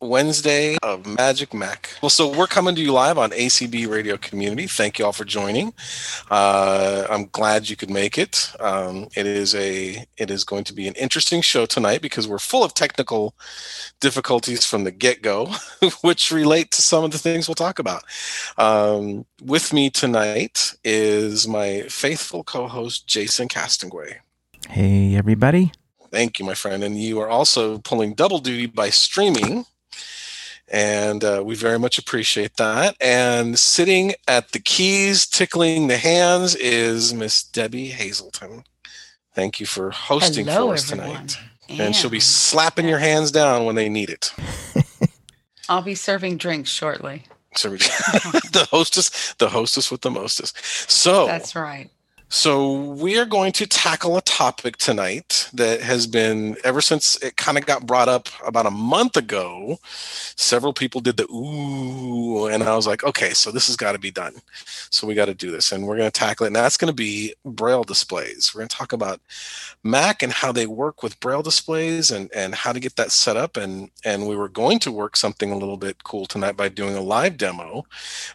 Wednesday of Magic Mac. Well, so we're coming to you live on ACB Radio Community. Thank you all for joining. Uh, I'm glad you could make it. Um, it is a it is going to be an interesting show tonight because we're full of technical difficulties from the get go, which relate to some of the things we'll talk about. Um, with me tonight is my faithful co-host Jason Castonguay. Hey, everybody. Thank you, my friend. And you are also pulling double duty by streaming and uh, we very much appreciate that. And sitting at the keys, tickling the hands, is Miss Debbie Hazelton. Thank you for hosting Hello, for us everyone. tonight. And she'll be slapping your hands down when they need it. I'll be serving drinks shortly. The hostess, the hostess with the mostest. So That's right. So, we are going to tackle a topic tonight that has been ever since it kind of got brought up about a month ago. Several people did the ooh, and I was like, okay, so this has got to be done. So, we got to do this, and we're going to tackle it. And that's going to be Braille displays. We're going to talk about Mac and how they work with Braille displays and, and how to get that set up. And, and we were going to work something a little bit cool tonight by doing a live demo,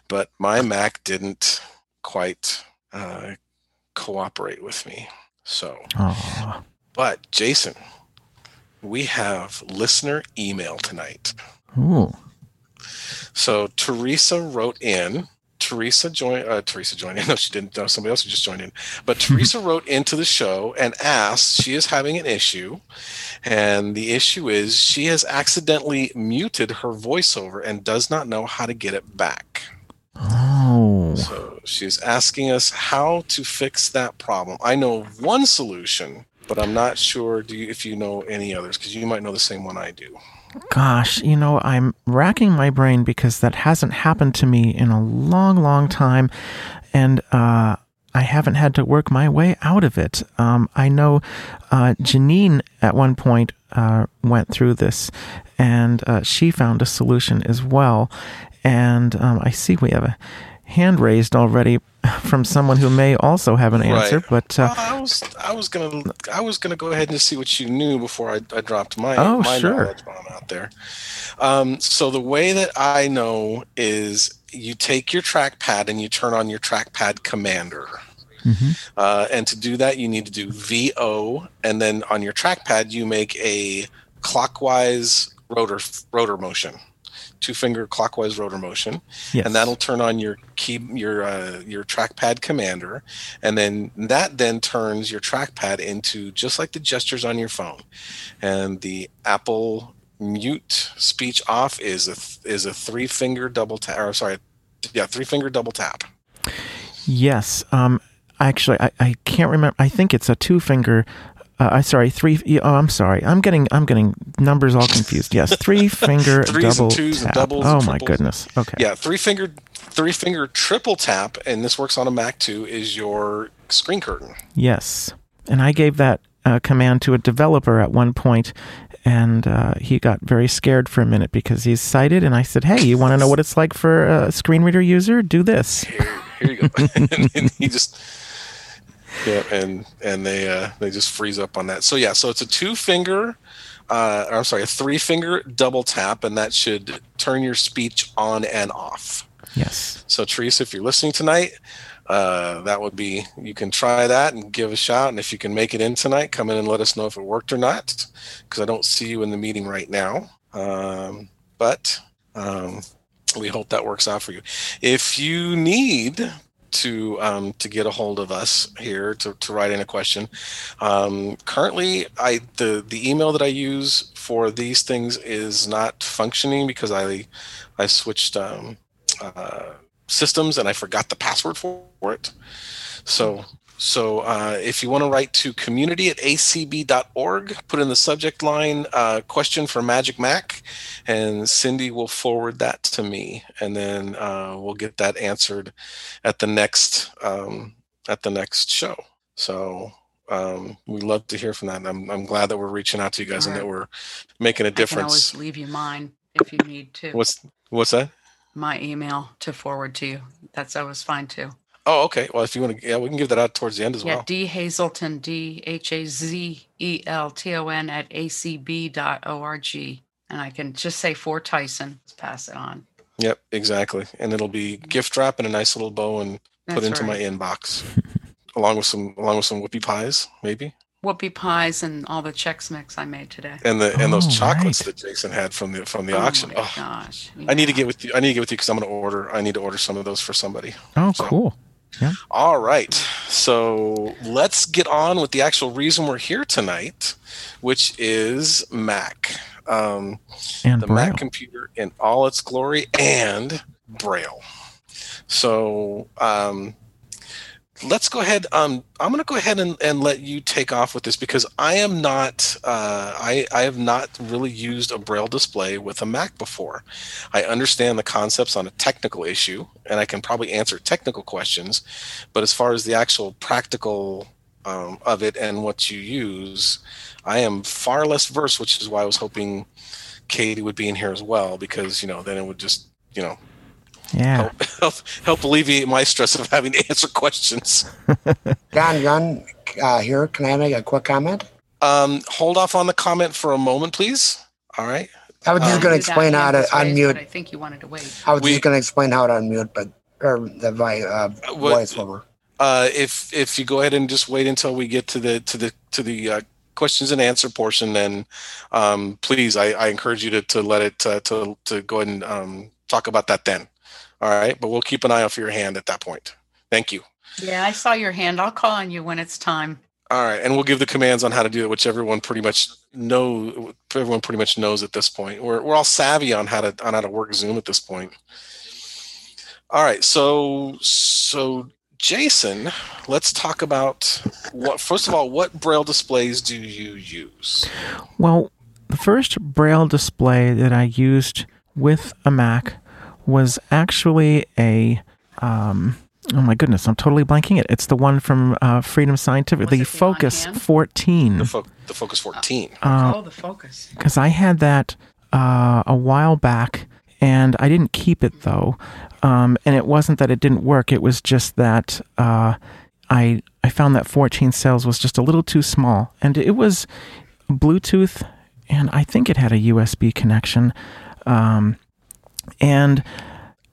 but my Mac didn't quite. Uh, cooperate with me. So, Aw. but Jason, we have listener email tonight. Ooh. So Teresa wrote in. Teresa joined. Uh, Teresa joined in. No, she didn't. No, somebody else just joined in. But Teresa wrote into the show and asked. She is having an issue, and the issue is she has accidentally muted her voiceover and does not know how to get it back. Oh. So she's asking us how to fix that problem. I know one solution, but I'm not sure do you, if you know any others because you might know the same one I do. Gosh, you know, I'm racking my brain because that hasn't happened to me in a long, long time. And, uh, I haven't had to work my way out of it. Um, I know uh, Janine at one point uh, went through this, and uh, she found a solution as well. And um, I see we have a hand raised already from someone who may also have an answer. Right. But uh, Well, I was I was gonna I was gonna go ahead and see what you knew before I, I dropped my Oh, my sure. knowledge bomb out there. Um, so the way that I know is you take your trackpad and you turn on your trackpad commander. mhm. Uh, and to do that, you need to do VO, and then on your trackpad, you make a clockwise rotor rotor motion, two finger clockwise rotor motion, yes. and that'll turn on your key your uh, your trackpad commander, and then that then turns your trackpad into just like the gestures on your phone, and the Apple mute speech off is a th- is a three finger double tap or sorry yeah three finger double tap Yes. Um. Actually, I, I can't remember. I think it's a two finger. Uh, I sorry, three. Oh, I'm sorry. I'm getting I'm getting numbers all confused. Yes, three finger Threes and double twos and tap. doubles oh and my goodness. Okay. Yeah, three finger three finger triple tap, and this works on a Mac too. Is your screen curtain? Yes. And I gave that uh, command to a developer at one point, and uh, he got very scared for a minute because he's sighted. And I said, "Hey, you want to know what it's like for a screen reader user? Do this." Here, here you go. and he just yeah, and and they uh, they just freeze up on that. So yeah, so it's a two finger. Uh, or I'm sorry, a three finger double tap, and that should turn your speech on and off. Yes. So Teresa, if you're listening tonight, uh, that would be you can try that and give a shout. And if you can make it in tonight, come in and let us know if it worked or not, because I don't see you in the meeting right now. Um, but um, we hope that works out for you. If you need to um, to get a hold of us here to, to write in a question, um, currently I the the email that I use for these things is not functioning because I I switched um, uh, systems and I forgot the password for it. So so uh, if you want to write to community at acb.org, put in the subject line uh, question for Magic Mac, and Cindy will forward that to me, and then uh, we'll get that answered at the next um, at the next show. So Um, we love to hear from that. And I'm I'm glad that we're reaching out to you guys and that we're making a I can difference. always leave you mine if you need to. What's what's that? My email to forward to you. That's always fine too. Oh, okay. Well, if you want to, yeah, we can give that out towards the end as Yeah, well. D Hazelton, D H A Z E L T O N at acb.org. And I can just say for Tyson, let's pass it on. Yep, exactly. And it'll be gift wrap and a nice little bow and put That's into my inbox, along with some along with some whoopie pies, maybe, Whoopie pies and all the Chex Mix I made today. and the and those Oh, chocolates right. that Jason had from the from the oh auction. my Oh, gosh. I need to get with you. I need to get with you because I'm going to order. I need to order some of those for somebody. Oh, So- cool. All right. So let's get on with the actual reason we're here tonight, which is Mac. Um, And the Braille. Mac computer in all its glory and Braille. So um, let's go ahead. Um, I'm going to go ahead and, and let you take off with this because I am not. Uh, I I have not really used a Braille display with a Mac before. I understand the concepts on a technical issue, and I can probably answer technical questions. But as far as the actual practical um, of it and what you use, I am far less versed, which is why I was hoping Katie would be in here as well, because you know then it would just you know Yeah. help help, help alleviate my stress of having to answer questions. John, John, uh, here, can I make a quick comment? Um, hold off on the comment for a moment, please. All right. I was just Um, going to explain how to hand was raised, but I think you wanted to wait. I was We- just going to explain how to unmute, but or the uh, what- voiceover. Uh, if if you go ahead and just wait until we get to the to the to the uh, questions and answer portion, then um, please, I, I encourage you to to let it uh, to to go ahead and um, talk about that then. All right, but we'll keep an eye out for your hand at that point. Thank you. Yeah, I saw your hand. I'll call on you when it's time. All right, and we'll give the commands on how to do it, which everyone pretty much know. Everyone pretty much knows at this point. We're we're all savvy on how to on how to work Zoom at this point. All right, so so Jason, let's talk about what. First of all, what braille displays do you use? Well, the first Braille display that I used with a Mac was actually a. Um, oh my goodness, I'm totally blanking it. It's the one from uh, Freedom Scientific, Was the it the Focus on-hand? 14. The, fo- the Focus 14. Uh, oh, the focus. because I had that uh, a while back, and I didn't keep it though. Um, and it wasn't that it didn't work; it was just that uh, I I found that 14 cells was just a little too small, and it was Bluetooth, and I think it had a USB connection. Um, and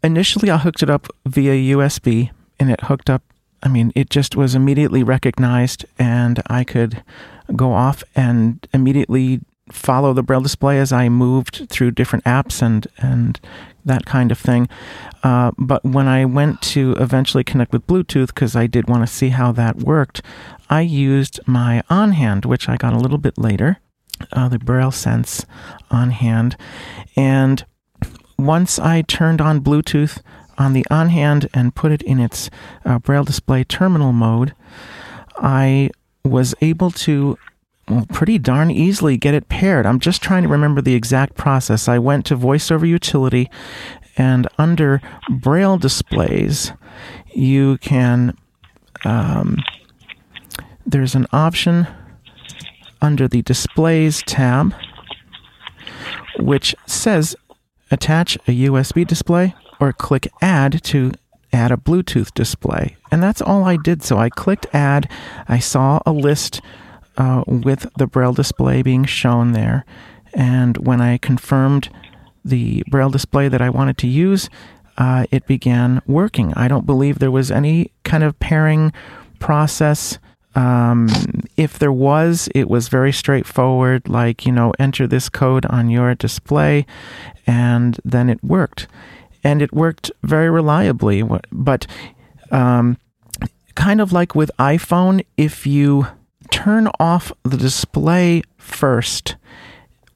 initially, I hooked it up via USB, and it hooked up. I mean, it just was immediately recognized, and I could go off and immediately follow the braille display as I moved through different apps and and that kind of thing. Uh, but when I went to eventually connect with Bluetooth because I did want to see how that worked, I used my on hand, which I got a little bit later, uh, the Braille Sense on hand, and once I turned on Bluetooth on the on hand and put it in its uh, Braille display terminal mode, I was able to well, pretty darn easily get it paired. I'm just trying to remember the exact process. I went to VoiceOver Utility, and under Braille displays, you can. Um, there's an option under the Displays tab, which says attach a USB display or click Add to add a Bluetooth display. And that's all I did. So I clicked Add. I saw a list uh, with the Braille display being shown there. And when I confirmed the Braille display that I wanted to use, uh, it began working. I don't believe there was any kind of pairing process. Um, if there was, it was very straightforward, like, you know, enter this code on your display, and then it worked. And it worked very reliably. But um, kind of like with iPhone, if you turn off the display first,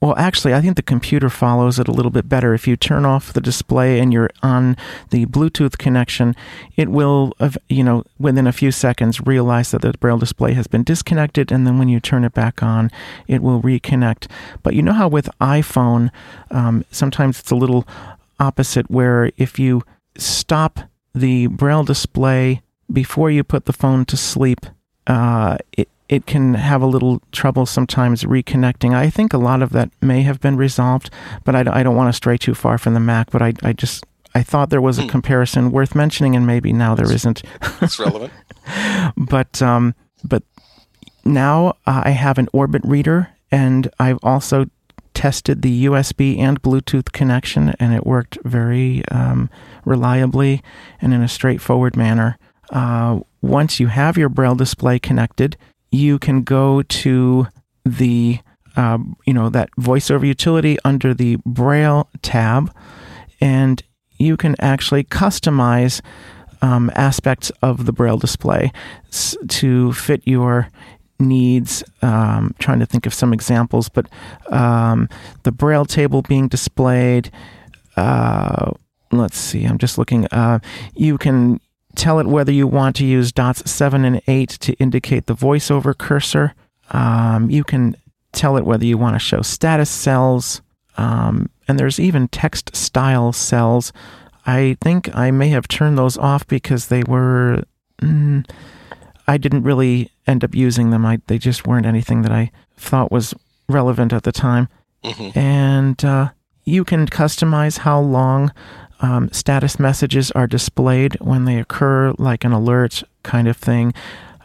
well, actually, I think the computer follows it a little bit better. If you turn off the display and you're on the Bluetooth connection, it will, you know, within a few seconds realize that the Braille display has been disconnected, and then when you turn it back on, it will reconnect. But you know how with iPhone, um, sometimes it's a little opposite, where if you stop the Braille display before you put the phone to sleep, uh, it, it can have a little trouble sometimes reconnecting. I think a lot of that may have been resolved, but I, I don't want to stray too far from the Mac. But I, I just I thought there was a comparison worth mentioning, and maybe now there isn't. It's relevant. but um, but now uh, I have an Orbit reader, and I've also tested the USB and Bluetooth connection, and it worked very um, reliably and in a straightforward manner. Uh, once you have your Braille display connected, you can go to the um, you know that voiceover utility under the Braille tab, and you can actually customize um, aspects of the Braille display to fit your needs. Um, trying to think of some examples, but um, the Braille table being displayed. Uh, let's see, I'm just looking. Uh, you can tell it whether you want to use dots 7 and 8 to indicate the voiceover cursor. Um, you can tell it whether you want to show status cells. Um, and there's even text style cells. I think I may have turned those off because they were. Mm, I didn't really end up using them. I, they just weren't anything that I thought was relevant at the time. Mhm. And uh, you can customize how long um, status messages are displayed when they occur, like an alert kind of thing.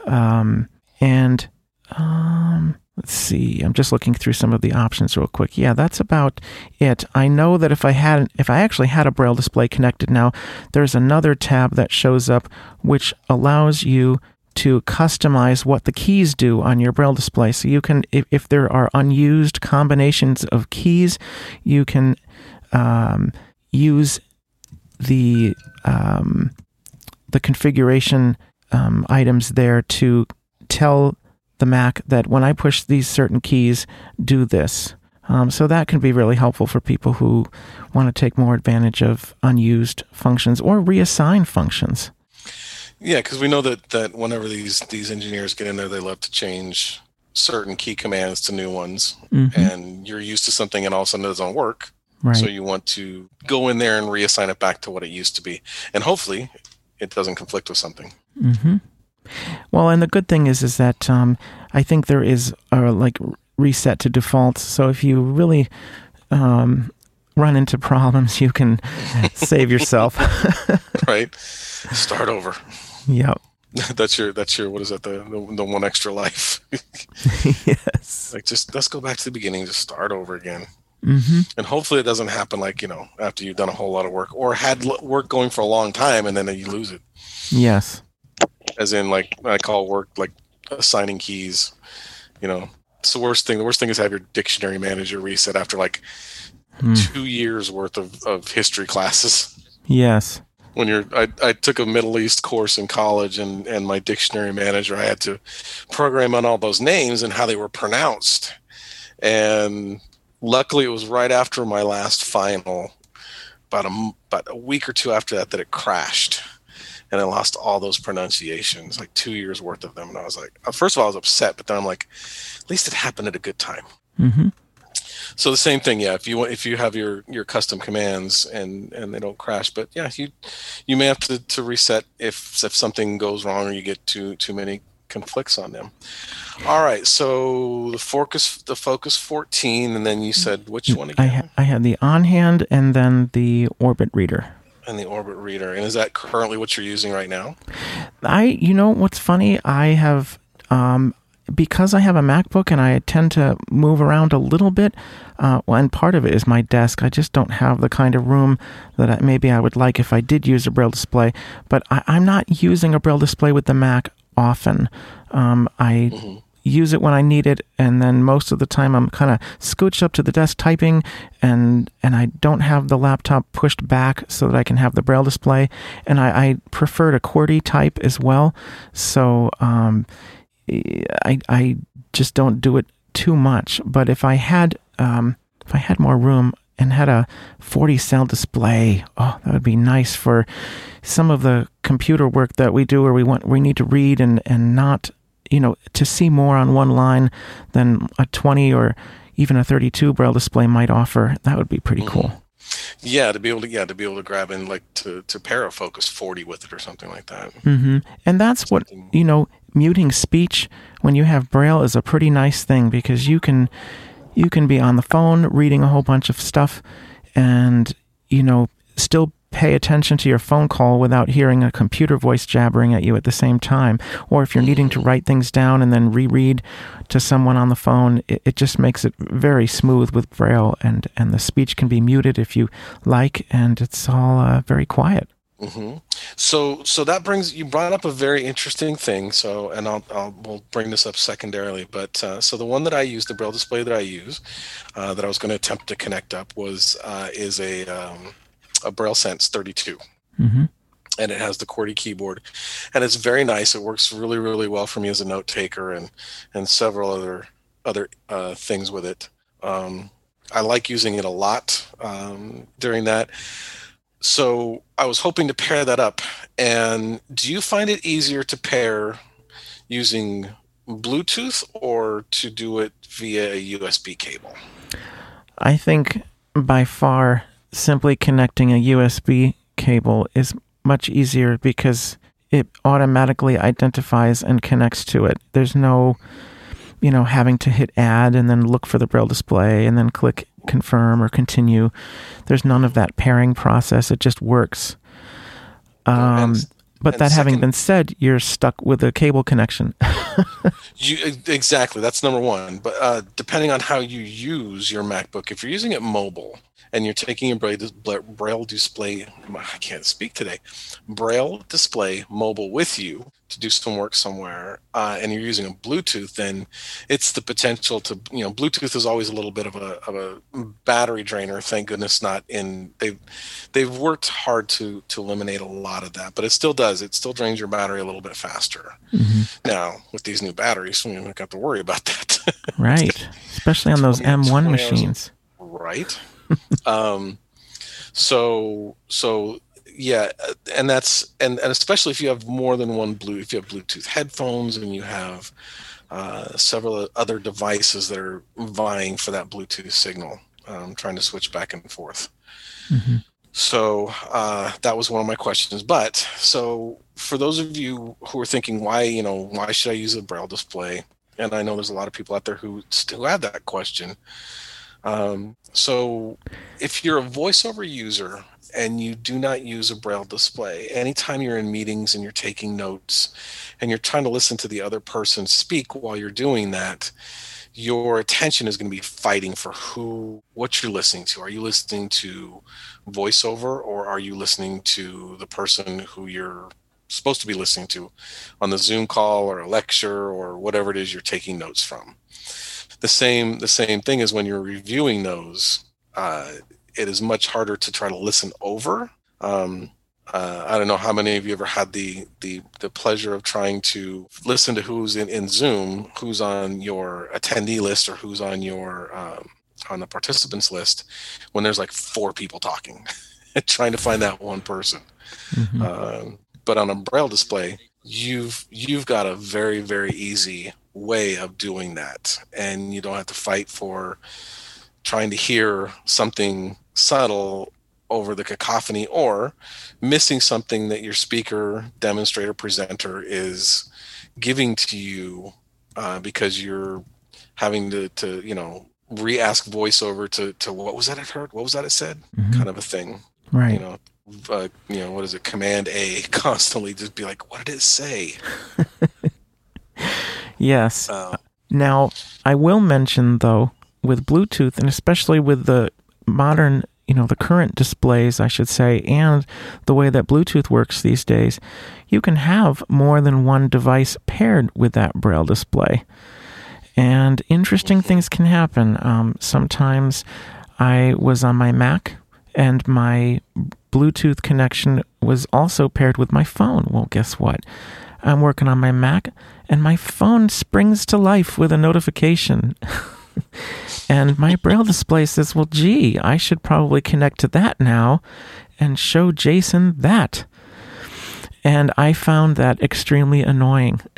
Um, and um, let's see, I'm just looking through some of the options real quick. Yeah, that's about it. I know that if I had, if I actually had a braille display connected now, there's another tab that shows up which allows you to customize what the keys do on your braille display. So you can, if, if there are unused combinations of keys, you can um, use the um, the configuration um, items there to tell the Mac that when I push these certain keys, do this. Um, so that can be really helpful for people who want to take more advantage of unused functions or reassign functions. Yeah, because we know that that whenever these these engineers get in there, they love to change certain key commands to new ones, Mhm. and you're used to something, and all of a sudden it doesn't work. Right. So you want to go in there and reassign it back to what it used to be, and hopefully it doesn't conflict with something. hmm Well, and the good thing is, is that um, I think there is a like reset to defaults. So if you really um, run into problems, you can save yourself. right? Start over. yep. that's your that's your what is that the the, the one extra life? yes. like just let's go back to the beginning, just start over again. Hmm And hopefully it doesn't happen like you know after you've done a whole lot of work or had l- work going for a long time and then you lose it. Yes. As in like I call work like assigning keys. You know, it's the worst thing. The worst thing is have your dictionary manager reset after like Hmm. two years worth of, of history classes. Yes. when you're I, I took a middle east course in college and and my dictionary manager i had to program on all those names and how they were pronounced and luckily it was right after my last final about a about a week or two after that that it crashed. And i lost all those pronunciations like two years worth of them. And i was like uh, first of all i was upset but then i'm like at least it happened at a good time. Hmm so the same thing, yeah. If you want, if you have your your custom commands and and they don't crash, but yeah, you you may have to, to reset if if something goes wrong or you get too too many conflicts on them. All right, so the focus the focus fourteen, and then you said which one I, again? ha- I had the on hand and then the orbit reader. and the orbit reader, and is that currently what you're using right now? I, you know, what's funny? I have, um, because I have a MacBook and I tend to move around a little bit. Uh, well, and part of it is my desk. I just don't have the kind of room that I, maybe I would like if I did use a Braille display. But I, I'm not using a Braille display with the Mac often. Um, I use it when I need it, and then most of the time I'm kind of scooched up to the desk typing, and and I don't have the laptop pushed back so that I can have the braille display, and I, I prefer to QWERTY type as well, so um, I I just don't do it too much. But if I had um, if I had more room and had a 40 cell display, oh, that would be nice for some of the computer work that we do, where we want we need to read and and not you know to see more on one line than a 20 or even a 32 braille display might offer. That would be pretty cool. Yeah, to be able to yeah to be able to grab in like to to pair a Focus 40 with it or something like that. Mm-hmm. And that's what you know. Muting speech when you have Braille is a pretty nice thing because you can you can be on the phone reading a whole bunch of stuff, and you know still pay attention to your phone call without hearing a computer voice jabbering at you at the same time. Or if you're needing to write things down and then reread to someone on the phone, it, it just makes it very smooth with Braille, and and the speech can be muted if you like, and it's all uh, very quiet. Hmm So so that brings you brought up a very interesting thing. So and I'll, I'll we'll bring this up secondarily. But uh, so the one that I use, the braille display that I use, uh, that I was going to attempt to connect up was uh, is a um, a Braille Sense 32. hmm and it has the QWERTY keyboard, and it's very nice. It works really, really well for me as a note taker and and several other other uh, things with it. Um, I like using it a lot um, during that. So I was hoping to pair that up. And do you find it easier to pair using Bluetooth or to do it via a USB cable? I think by far simply connecting a USB cable is much easier because it automatically identifies and connects to it. There's no, you know, having to hit add and then look for the braille display and then click confirm or continue. There's none of that pairing process. It just works. Um, And- but and that having been said, you're stuck with a cable connection. You exactly. That's number one. But uh, depending on how you use your MacBook, if you're using it mobile and you're taking your braille, braille display, I can't speak today, braille display mobile with you to do some work somewhere, uh, and you're using a Bluetooth, then it's the potential to you know Bluetooth is always a little bit of a of a battery drainer. Thank goodness not in they've they've worked hard to to eliminate a lot of that, but it still does. It still drains your battery a little bit faster. Now, with these new batteries, we don't have to worry about that. right. Especially on those 20 M1 20 hours. machines. right? um, so, so yeah, uh, and that's and, and especially if you have more than one blue, if you have Bluetooth headphones and you have uh, several other devices that are vying for that Bluetooth signal, um, trying to switch back and forth. Mhm. So uh, that was one of my questions. But so for those of you who are thinking, why you know why should I use a braille display? And I know there's a lot of people out there who still have that question. Um, so if you're a voiceover user and you do not use a braille display, anytime you're in meetings and you're taking notes and you're trying to listen to the other person speak while you're doing that, your attention is going to be fighting for who what you're listening to. Are you listening to voiceover or are you listening to the person who you're supposed to be listening to on the Zoom call or a lecture or whatever it is you're taking notes from? The same the same thing is when you're reviewing those, uh, it is much harder to try to listen over. Um, uh, I don't know how many of you ever had the the the pleasure of trying to listen to who's in, in Zoom, who's on your attendee list, or who's on your um, on the participants list, when there's like four people talking, trying to find that one person. Mhm. Um, but on a braille display, you've you've got a very very easy way of doing that, and you don't have to fight for trying to hear something subtle over the cacophony or missing something that your speaker, demonstrator, presenter is giving to you uh, because you're having to, to you know re-ask voiceover to to what was that it heard? What was that it said? Mhm. kind of a thing. Right. you know uh, you know what is it? Command a constantly just be like what did it say Yes. uh, Now, I will mention though, with Bluetooth and especially with the modern, you know, the current displays, I should say, and the way that Bluetooth works these days, you can have more than one device paired with that Braille display. And interesting things can happen. Um, sometimes I was on my Mac and my Bluetooth connection was also paired with my phone. Well, guess what? I'm working on my Mac and my phone springs to life with a notification. and my braille display says, Well, gee, I should probably connect to that now and show Jason that. And I found that extremely annoying.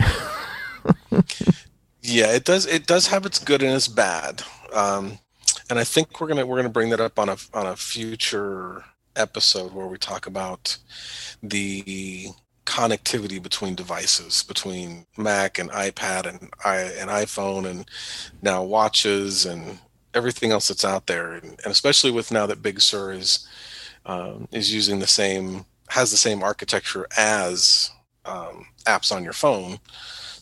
yeah it does it does have its good and its bad um, and I think we're gonna we're gonna bring that up on a on a future episode where we talk about the connectivity between devices between Mac and iPad and i and iPhone and now watches and everything else that's out there. And, and especially with now that Big Sur is um, is using the same has the same architecture as um, apps on your phone.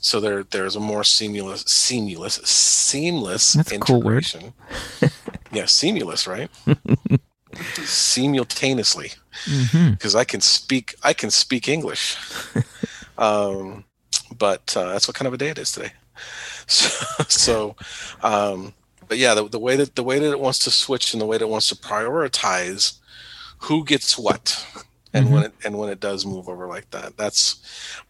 So there there's a more seamless seamless seamless That's a cool word. integration. Yeah seamless right simultaneously because I can speak I can speak English. um, but uh, that's what kind of a day it is today. So, so um, but yeah, the, the way that the way that it wants to switch and the way that it wants to prioritize who gets what, and when it and when it does move over like that, that's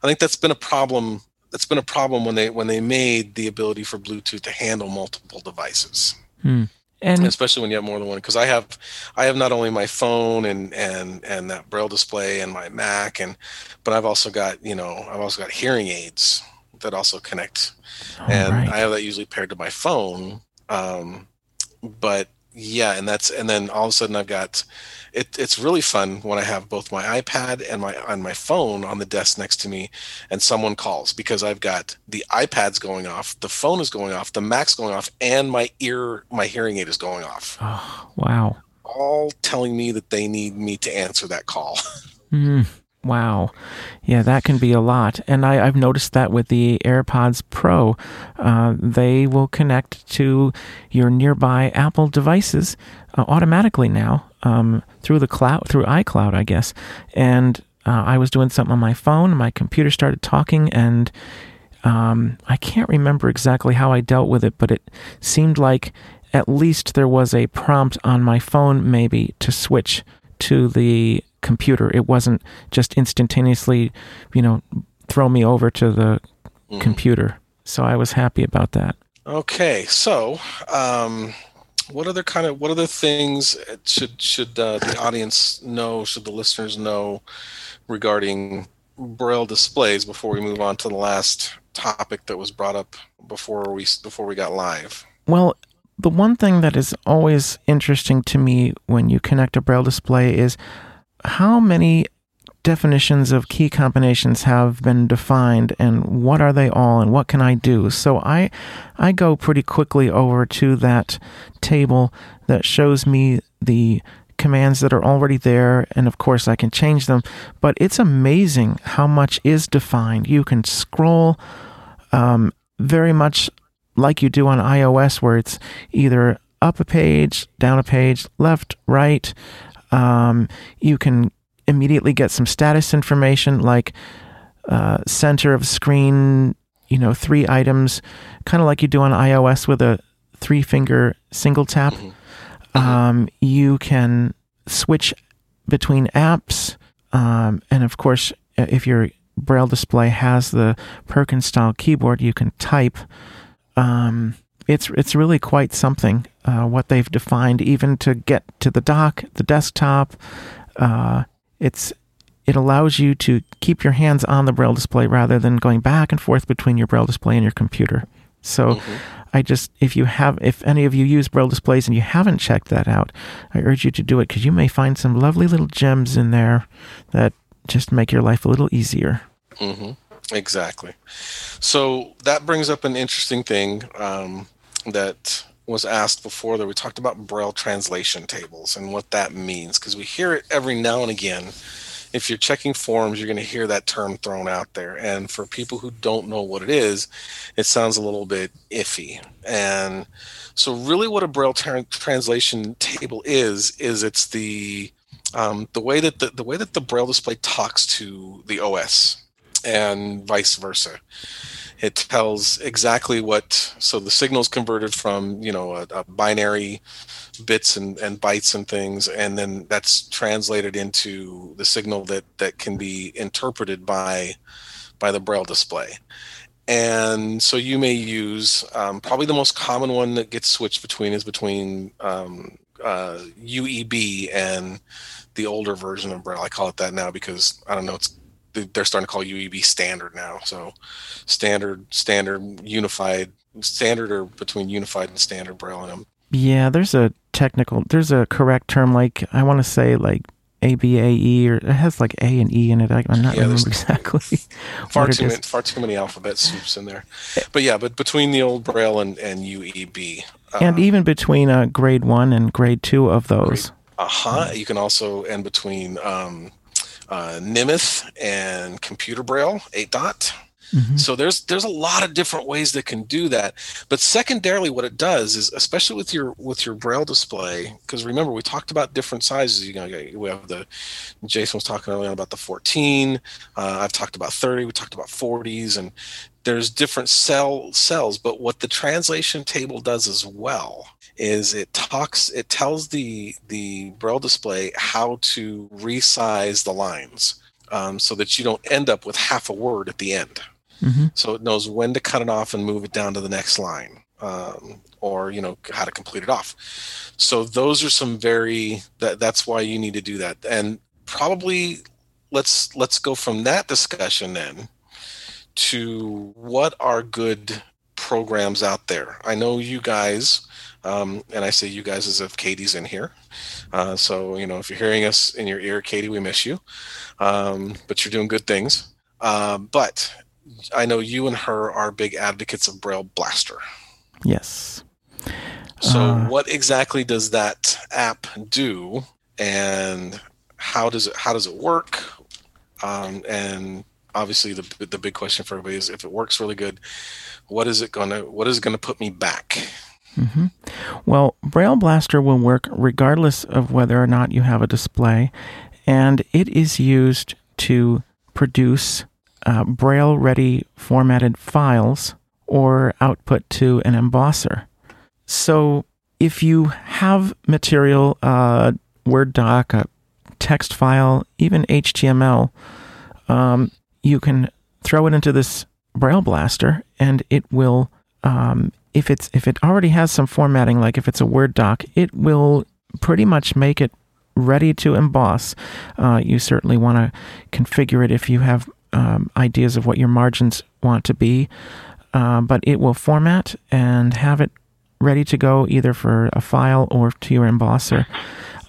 I think that's been a problem. That's been a problem when they when they made the ability for Bluetooth to handle multiple devices Hmm. And especially when you have more than one because i have i have not only my phone and and and that braille display and my mac and but i've also got you know i've also got hearing aids that also connect and right. i have that usually paired to my phone um but yeah and that's and then all of a sudden i've got it, it's really fun when i have both my ipad and my on my phone on the desk next to me and someone calls because i've got the ipad's going off the phone is going off the mac's going off and my ear my hearing aid is going off. Oh, wow. all telling me that they need me to answer that call. Mm, wow. Yeah, that can be a lot. And I, I've noticed that with the AirPods Pro, uh, they will connect to your nearby Apple devices uh, automatically now um, through the cloud, through iCloud, I guess. And uh, I was doing something on my phone, my computer started talking, and um, I can't remember exactly how I dealt with it, but it seemed like at least there was a prompt on my phone, maybe, to switch to the computer. It wasn't just instantaneously, you know, throw me over to the Mhm. computer. So I was happy about that. Okay, so um, what other kind of what other things should should uh, the audience know? Should the listeners know regarding braille displays before we move on to the last topic that was brought up before we before we got live? Well, the one thing that is always interesting to me when you connect a braille display is how many definitions of key combinations have been defined and what are they all and what can I do? So I I go pretty quickly over to that table that shows me the commands that are already there and of course I can change them, but it's amazing how much is defined. You can scroll um, very much like you do on iOS, where it's either up a page, down a page, left, right. Um, you can immediately get some status information like uh, center of screen, you know, three items, kind of like you do on iOS with a three finger single tap. Um, you can switch between apps. Um, and of course, if your braille display has the Perkins style keyboard, you can type. Um, it's it's really quite something uh, what they've defined, even to get to the dock, the desktop. Uh, it's it allows you to keep your hands on the braille display rather than going back and forth between your braille display and your computer. So. Mhm. I just, if you have, if any of you use braille displays and you haven't checked that out, I urge you to do it because you may find some lovely little gems in there that just make your life a little easier. hmm Exactly. So that brings up an interesting thing um, that was asked before that we talked about Braille translation tables and what that means because we hear it every now and again. If you're checking forms you're going to hear that term thrown out there. And for people who don't know what it is, it sounds a little bit iffy. And so, really, what a Braille tra- translation table is is it's the um, the way that the, the way that the Braille display talks to the OS and vice versa. It tells exactly what, so the signal is converted from, you know, a, a binary bits and, and bytes and things, and then that's translated into the signal that, that can be interpreted by, by the Braille display. And so you may use um, probably the most common one that gets switched between is between um, uh, UEB and the older version of Braille. I call it that now because I don't know, it's they're starting to call UEB standard now. So standard, standard, unified, standard or between unified and standard Braille. And I'm Yeah, there's a technical, there's a correct term, like I want to say like ABAE, or it has like A and E in it. I, am not Yeah, remember exactly. Far too many, far too many alphabet soups in there. But yeah, but between the old Braille and, and UEB, uh, and even between uh, grade one and grade two of those. uh-huh, you can also and between um, uh, Nemeth and Computer Braille, eight dot. Mhm. So there's there's a lot of different ways that can do that. But secondarily, what it does is, especially with your with your braille display, because remember we talked about different sizes. You know, we have the Jason was talking earlier about the 14. Uh, I've talked about 30. We talked about 40s, and there's different cell cells. But what the translation table does as well is it talks it tells the the braille display how to resize the lines um, so that you don't end up with half a word at the end. Hmm so it knows when to cut it off and move it down to the next line um, or you know how to complete it off. So those are some very that that's why you need to do that. And probably let's let's go from that discussion then to what are good programs out there. I know you guys um, and i say you guys as if katie's in here uh, so you know if you're hearing us in your ear katie we miss you um, but you're doing good things um, but I know you and her are big advocates of Braille Blaster. Yes. So, Uh, what exactly does that app do, and how does it how does it work? Um, and obviously, the the big question for everybody is if it works really good, what is it gonna what is it gonna put me back? Hmm Well, Braille Blaster will work regardless of whether or not you have a display, and it is used to produce uh, Braille ready formatted files or output to an embosser. So if you have material, uh, Word doc, a text file, even HTML, um, you can throw it into this Braille Blaster, and it will um, if it's if it already has some formatting, like if it's a Word doc, it will pretty much make it ready to emboss. Uh, you certainly want to configure it if you have um, ideas of what your margins want to be, uh, but it will format and have it ready to go either for a file or to your embosser.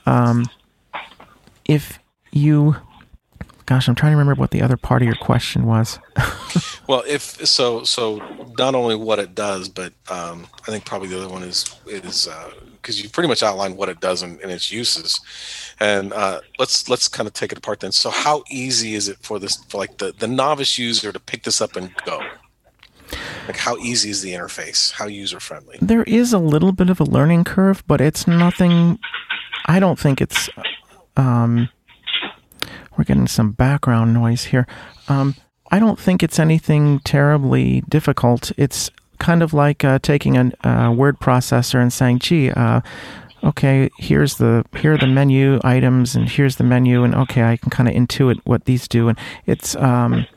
Um, if you, gosh, I'm trying to remember what the other part of your question was. Well, if so, so not only what it does, but um, I think probably the other one is is because you pretty much outlined what it does and, and its uses. And uh, let's let's kind of take it apart then. So, how easy is it for this for like the the novice user to pick this up and go? Like, how easy is the interface? How user friendly? There is a little bit of a learning curve, but it's nothing. I don't think it's. Um, we're getting some background noise here. Um, I don't think it's anything terribly difficult. It's kind of like uh, taking a uh, word processor and saying, "Gee, uh, okay, here's the here are the menu items, and here's the menu, and okay, I can kind of intuit what these do." And it's um,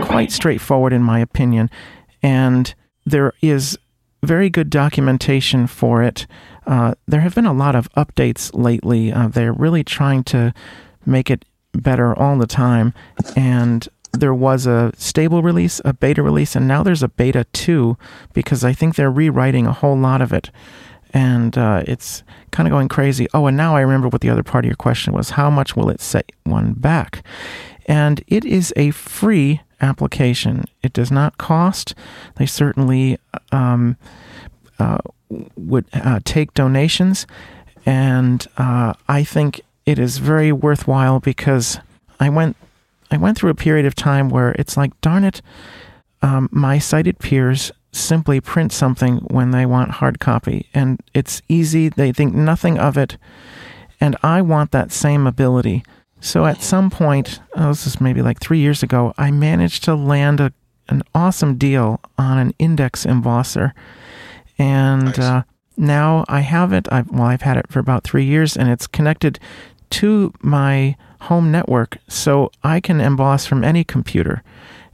quite straightforward, in my opinion. And there is very good documentation for it. Uh, there have been a lot of updates lately. Uh, they're really trying to make it better all the time. And there was a stable release, a beta release, and now there's a beta 2 because I think they're rewriting a whole lot of it. And uh, it's kind of going crazy. Oh, and now I remember what the other part of your question was how much will it set one back? And it is a free application. It does not cost. They certainly um, uh, would uh, take donations, and uh, I think it is very worthwhile because I went I went through a period of time where it's like, darn it, um, my sighted peers simply print something when they want hard copy, and it's easy. They think nothing of it, and I want that same ability. So at some point, oh, this is maybe like three years ago, I managed to land a, an awesome deal on an index embosser. And Nice. uh, now I have it. I've, well, I've had it for about three years, and it's connected to my home network, so I can emboss from any computer.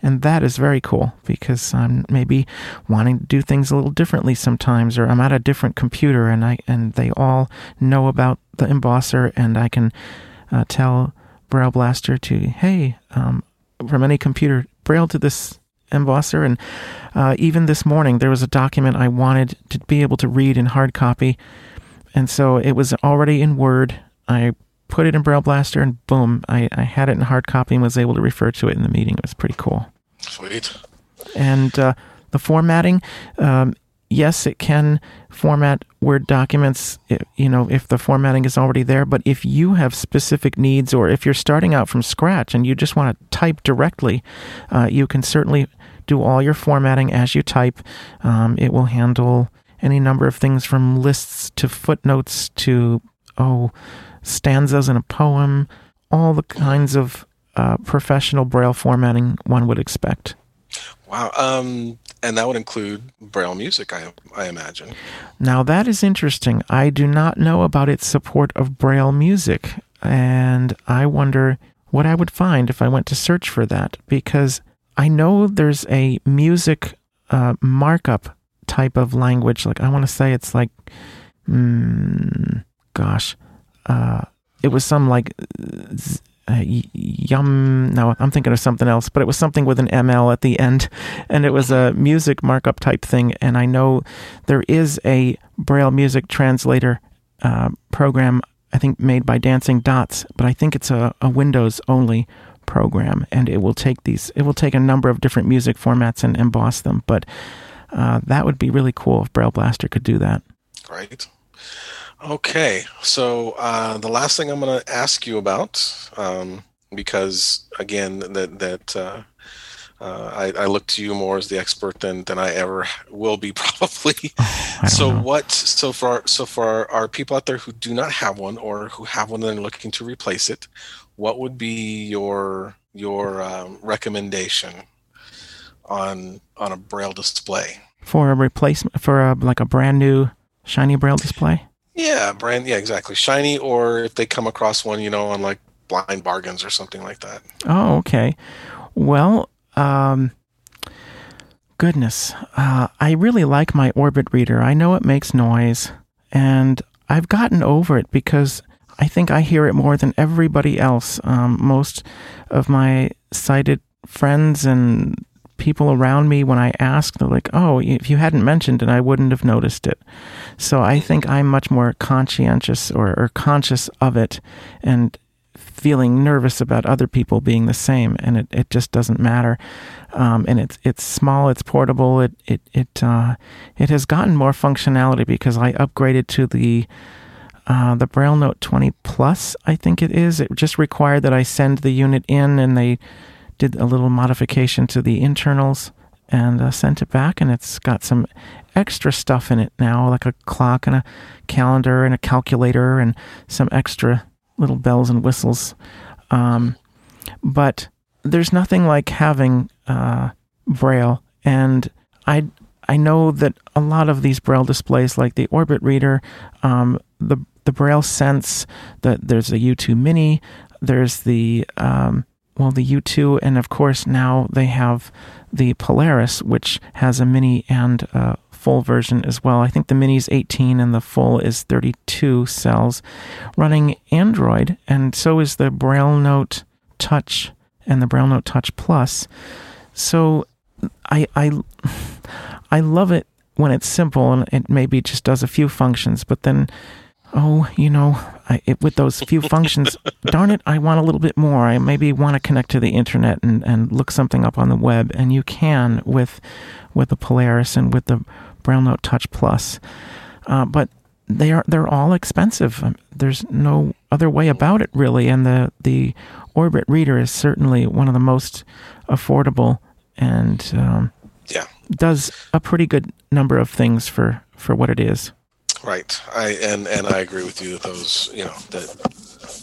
And that is very cool because I'm maybe wanting to do things a little differently sometimes, or I'm at a different computer and I and they all know about the embosser, and I can uh, tell Braille Blaster to, hey, um, from any computer, Braille to this embosser. And uh, even this morning, there was a document I wanted to be able to read in hard copy. And so it was already in Word. I put it in Braille Blaster, and boom, I, I had it in hard copy and was able to refer to it in the meeting. It was pretty cool. Sweet. And uh, the formatting, um, yes, it can format Word documents, you know, if the formatting is already there. But if you have specific needs or if you're starting out from scratch and you just want to type directly, uh, you can certainly do all your formatting as you type. Um, it will handle any number of things from lists to footnotes to, oh, stanzas in a poem, all the kinds of uh, professional Braille formatting one would expect. Wow. Um, and that would include Braille music, I, I imagine. Now, that is interesting. I do not know about its support of Braille music, and I wonder what I would find if I went to search for that, because I know there's a music uh, markup type of language. Like, I want to say it's like, mm, gosh, uh, it was some like uh, yum. No, I'm thinking of something else, but it was something with an ML at the end, and it was a music markup type thing. And I know there is a Braille music translator uh, program, I think made by Dancing Dots, but I think it's a, a Windows only program, and it will take these. It will take a number of different music formats and emboss them. But uh, that would be really cool if Braille Blaster could do that. Right. Okay, so uh, the last thing I'm going to ask you about, um, because again, that that uh, uh, I, I, look to you more as the expert than than I ever will be, probably. So know. what? So far, so far, our, people out there who do not have one or who have one and are looking to replace it, what would be your your um, recommendation on on a braille display for a replacement for a like a brand new shiny braille display? Yeah, brand. Yeah, exactly. Shiny, or if they come across one, you know, on like blind bargains or something like that. Oh, okay. Well, um, goodness, uh, I really like my Orbit reader. I know it makes noise, and I've gotten over it because I think I hear it more than everybody else. Um, most of my sighted friends and people around me when I ask, they're like, "Oh, if you hadn't mentioned it, I wouldn't have noticed it." So I think I'm much more conscientious or, or conscious of it, and feeling nervous about other people being the same, and it, it just doesn't matter. Um, and it's it's small, it's portable, it it it uh, it has gotten more functionality because I upgraded to the uh, the Braille Note 20 Plus, I think it is. It just required that I send the unit in, and they did a little modification to the internals and uh, sent it back, and it's got some extra stuff in it now, like a clock and a calendar and a calculator and some extra little bells and whistles. Um, but there's nothing like having uh, Braille, and I I know that a lot of these Braille displays, like the Orbit Reader, um, the the Braille Sense, that there's a U2 Mini, there's the um, well, the U2, and of course now they have the Polaris, which has a mini and a full version as well. I think the mini is 18 and the full is 32 cells, running Android, and so is the Braille Note Touch and the Braille Note Touch Plus. So I I I love it when it's simple and it maybe just does a few functions, but then oh, you know, I, it, with those few functions, darn it, I want a little bit more. I maybe want to connect to the internet and, and look something up on the web, and you can with with the Polaris and with the Braille Note Touch Plus. Uh, but they are they're all expensive. Um, there's no other way about it really, and the the Orbit Reader is certainly one of the most affordable and um, yeah does a pretty good number of things for for what it is. Right. I and and I agree with you that those you know that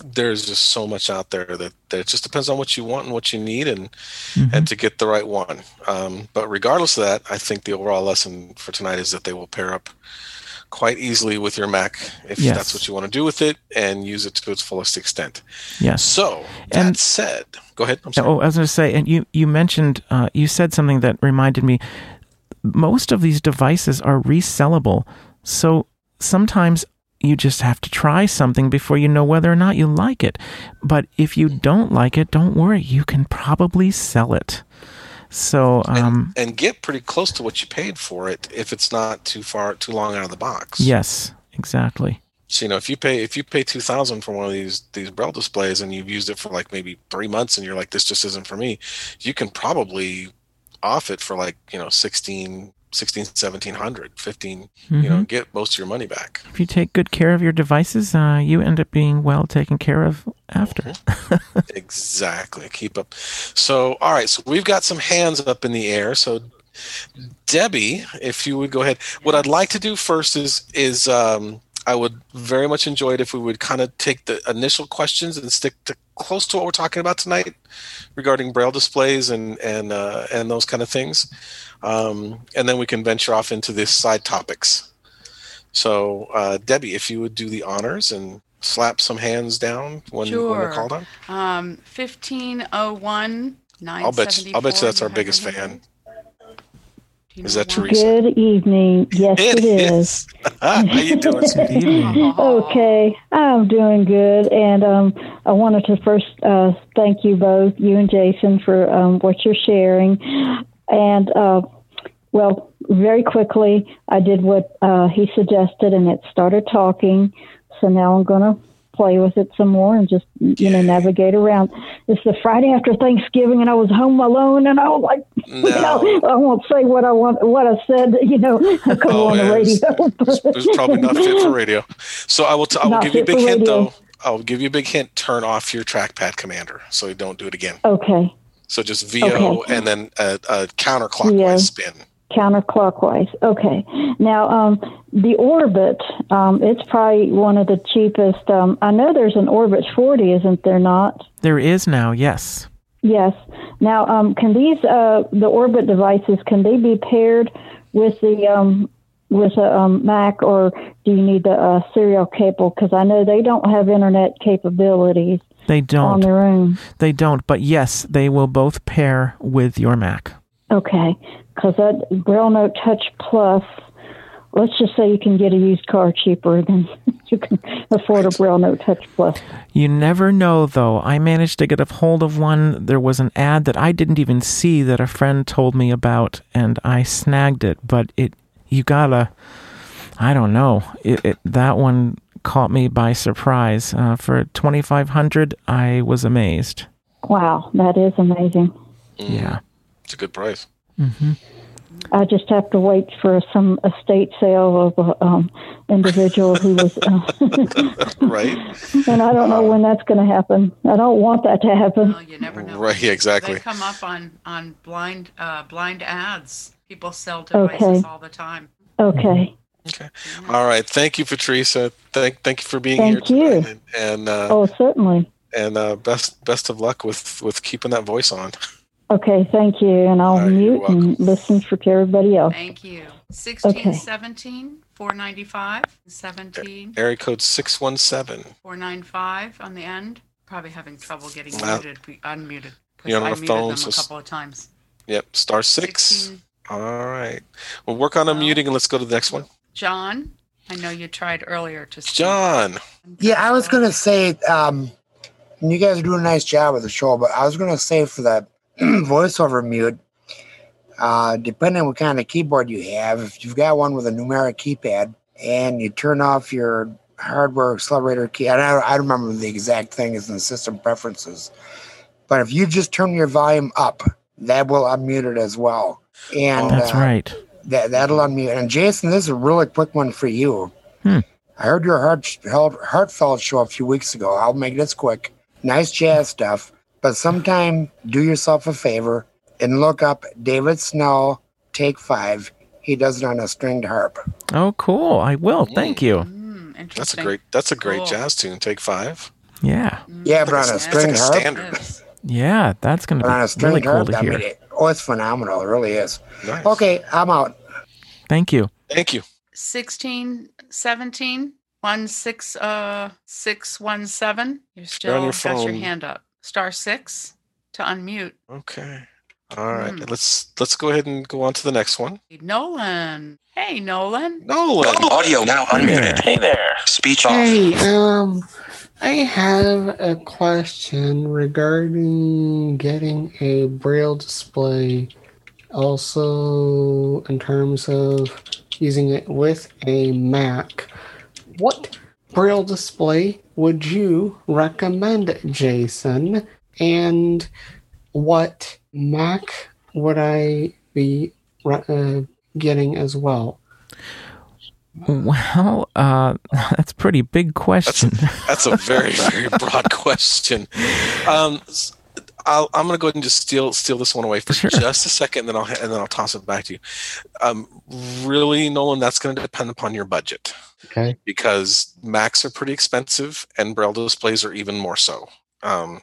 there's just so much out there that, that it just depends on what you want and what you need and mm-hmm. and to get the right one. Um, but regardless of that, I think the overall lesson for tonight is that they will pair up quite easily with your Mac if yes. that's what you want to do with it and use it to its fullest extent. Yes. So that and, said, go ahead. Oh, I was going to say, and you you mentioned uh, you said something that reminded me. Most of these devices are resellable, so sometimes you just have to try something before you know whether or not you like it. But if you don't like it, don't worry, you can probably sell it. So um, and, and get pretty close to what you paid for it if it's not too far too long out of the box. yes, exactly. So you know if you pay if you pay two thousand for one of these these braille displays and you've used it for like maybe three months and you're like this just isn't for me, you can probably off it for like you know 16 16 1700 15 you know Mhm. get most of your money back. If you take good care of your devices, uh, you end up being well taken care of after. exactly. Keep up. So all right. So we've got some hands up in the air. So debbie if you would go ahead. What i'd like to do first is is um i would very much enjoy it if we would kind of take the initial questions and stick to close to what we're talking about tonight regarding braille displays and and uh, and those kind of things um, and then we can venture off into the side topics so uh, debbie if you would do the honors and slap some hands down when, when Sure. they're called on Um, 1501 I'll bet you- I'll bet you that's our biggest fan. Is that Teresa? Good evening. Yes, it is. How you doing? Good evening. Okay, I'm doing good, and um, I wanted to first uh, thank you both, you and Jason, for um, what you're sharing. And uh, well, very quickly, I did what uh, he suggested, and it started talking. So now I'm going to play with it some more and just you know navigate around. It's the Friday after Thanksgiving, and I was home alone, and I was like, you know, I won't say what I want, what I said, you know, come Oh, on the yeah, it's- radio. It's, it's probably not fit for radio. So I will. T- I will Not give you a big hint, radio. though. I'll give you a big hint. Turn off your trackpad commander, so you don't do it again. okay. So just VO Okay. and then a, a counterclockwise Yeah. spin. Counterclockwise. Okay. Now, um, the Orbit, um, it's probably one of the cheapest. Um, I know there's an Orbit 40, isn't there not? There is now, yes. Yes. Now, um, can these, uh, the Orbit devices, can they be paired with the, um, with a um, Mac, or do you need the uh, serial cable? Because I know they don't have internet capabilities They don't. On their own. They don't. But yes, they will both pair with your Mac. Okay, because that Braille Note Touch Plus, let's just say you can get a used car cheaper than you can afford a Braille Note Touch Plus. You never know, though. I managed to get a hold of one. There was an ad that I didn't even see that a friend told me about, and I snagged it. But it, you gotta, I don't know. It, it that one caught me by surprise. Uh, for twenty five hundred, I was amazed. Wow, that is amazing. Yeah. It's a good price. I just have to wait for some estate sale of an um, individual who was, uh, Right. and I don't know when that's going to happen. I don't want that to happen. Well, you never know. Right, exactly. They come up on on blind uh, blind ads. People sell devices Okay. all the time. Okay. Okay. All right. Thank you, Patricia. Thank thank you for being Thank here you. And and, uh, Oh, certainly. and uh, best best of luck with with keeping that voice on. Okay, thank you. And I'll All right, mute and listen for everybody else. Thank you. 16, 17, 495, 17, Area code six one seven. 495 on the end. Probably having trouble getting Wow. muted, be- unmuted. 'cause You're on I the muted phone, them so a s- couple of times. Yep. Star six. 16, All right. We'll work on unmuting and let's go to the next one. John, I know you tried earlier to speak. John. Yeah, I was gonna say, um, you guys are doing a nice job with the show, but I was gonna say for the voiceover mute, uh, depending on what kind of keyboard you have, if you've got one with a numeric keypad and you turn off your hardware accelerator key, and I, I don't remember the exact thing is in the system preferences, but if you just turn your volume up, that will unmute it as well. And That's uh, right. that that'll unmute. And Jason, this is a really quick one for you. Hmm. I heard your heart heartfelt show a few weeks ago. I'll make this quick. Nice jazz stuff, but sometime do yourself a favor and look up David Snell Take Five. He does it on a stringed harp. Oh, cool. I will. Thank you. Mm. That's a great that's a great Cool. jazz tune. Take five. Yeah. Yeah, but on It's a like stringed a harp. standard. Yeah. That's going But on a to be really cool harp, to I mean, hear. it, oh, it's phenomenal. It really is. Nice. Okay, I'm out. Thank you. Thank you. 16, 17, 1, 6, uh, 617. You're still on your got your hand up. Star 6 to unmute. Okay. All right. Hmm. Let's let's go ahead and go on to the next one. Nolan. Hey, Nolan. Nolan. Audio now Hey there. unmuted. Hey there. Speech off. Hey, um, I have a question regarding getting a braille display. Also, in terms of using it with a Mac, what braille display would you recommend, Jason? And what Mac would I be uh, getting as well? Well, uh, that's a pretty big question. That's, that's a very, very broad question. Um, i am going to go ahead and just steal steal this one away for sure. just a second, and then I'll and then I'll toss it back to you. Um, really, Nolan, that's going to depend upon your budget. Okay. Because Macs are pretty expensive, and Braille displays are even more so. Um,